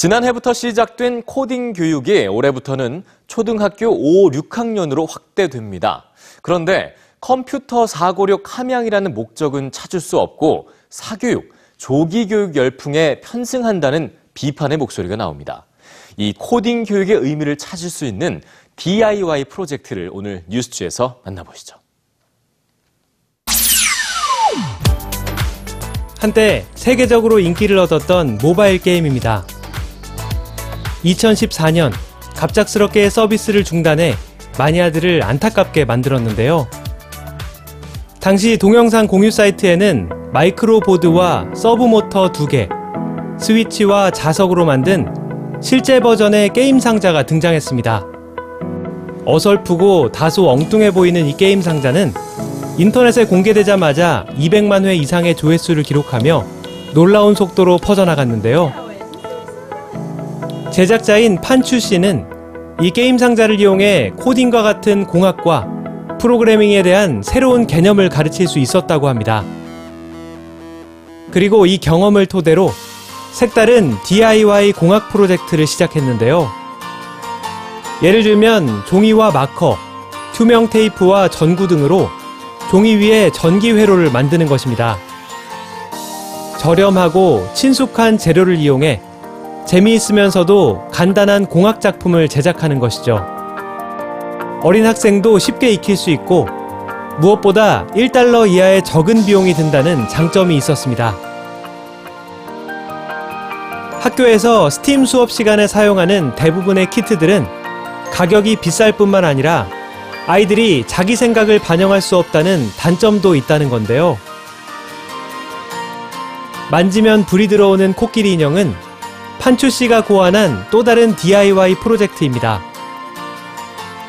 지난해부터 시작된 코딩 교육이 올해부터는 초등학교 5, 6학년으로 확대됩니다. 그런데 컴퓨터 사고력 함양이라는 목적은 찾을 수 없고 사교육, 조기 교육 열풍에 편승한다는 비판의 목소리가 나옵니다. 이 코딩 교육의 의미를 찾을 수 있는 DIY 프로젝트를 오늘 뉴스주에서 만나보시죠. 한때 세계적으로 인기를 얻었던 모바일 게임입니다. 2014년 갑작스럽게 서비스를 중단해 마니아들을 안타깝게 만들었는데요. 당시 동영상 공유 사이트에는 마이크로보드와 서보모터 2개, 스위치와 자석으로 만든 실제 버전의 게임 상자가 등장했습니다. 어설프고 다소 엉뚱해 보이는 이 게임 상자는 인터넷에 공개되자마자 200만 회 이상의 조회수를 기록하며 놀라운 속도로 퍼져나갔는데요. 제작자인 판추 씨는 이 게임 상자를 이용해 코딩과 같은 공학과 프로그래밍에 대한 새로운 개념을 가르칠 수 있었다고 합니다. 그리고 이 경험을 토대로 색다른 DIY 공학 프로젝트를 시작했는데요. 예를 들면 종이와 마커, 투명 테이프와 전구 등으로 종이 위에 전기 회로를 만드는 것입니다. 저렴하고 친숙한 재료를 이용해 재미있으면서도 간단한 공학 작품을 제작하는 것이죠. 어린 학생도 쉽게 익힐 수 있고 무엇보다 1달러 이하의 적은 비용이 든다는 장점이 있었습니다. 학교에서 스팀 수업 시간에 사용하는 대부분의 키트들은 가격이 비쌀 뿐만 아니라 아이들이 자기 생각을 반영할 수 없다는 단점도 있다는 건데요. 만지면 불이 들어오는 코끼리 인형은 판추 씨가 고안한 또 다른 DIY 프로젝트입니다.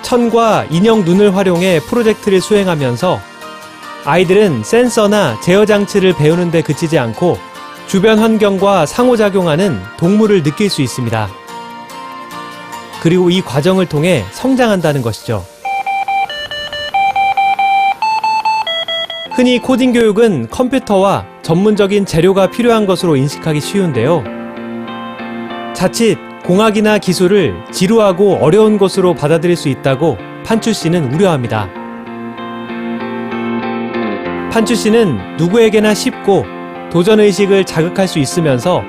천과 인형 눈을 활용해 프로젝트를 수행하면서 아이들은 센서나 제어 장치를 배우는 데 그치지 않고 주변 환경과 상호작용하는 동물을 느낄 수 있습니다. 그리고 이 과정을 통해 성장한다는 것이죠. 흔히 코딩 교육은 컴퓨터와 전문적인 재료가 필요한 것으로 인식하기 쉬운데요. 자칫 공학이나 기술을 지루하고 어려운 것으로 받아들일 수 있다고 판추 씨는 우려합니다. 판추 씨는 누구에게나 쉽고 도전의식을 자극할 수 있으면서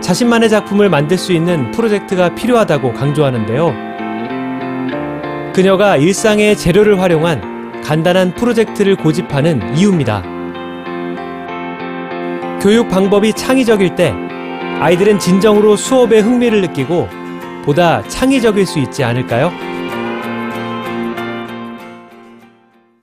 자신만의 작품을 만들 수 있는 프로젝트가 필요하다고 강조하는데요. 그녀가 일상의 재료를 활용한 간단한 프로젝트를 고집하는 이유입니다. 교육 방법이 창의적일 때 아이들은 진정으로 수업에 흥미를 느끼고 보다 창의적일 수 있지 않을까요?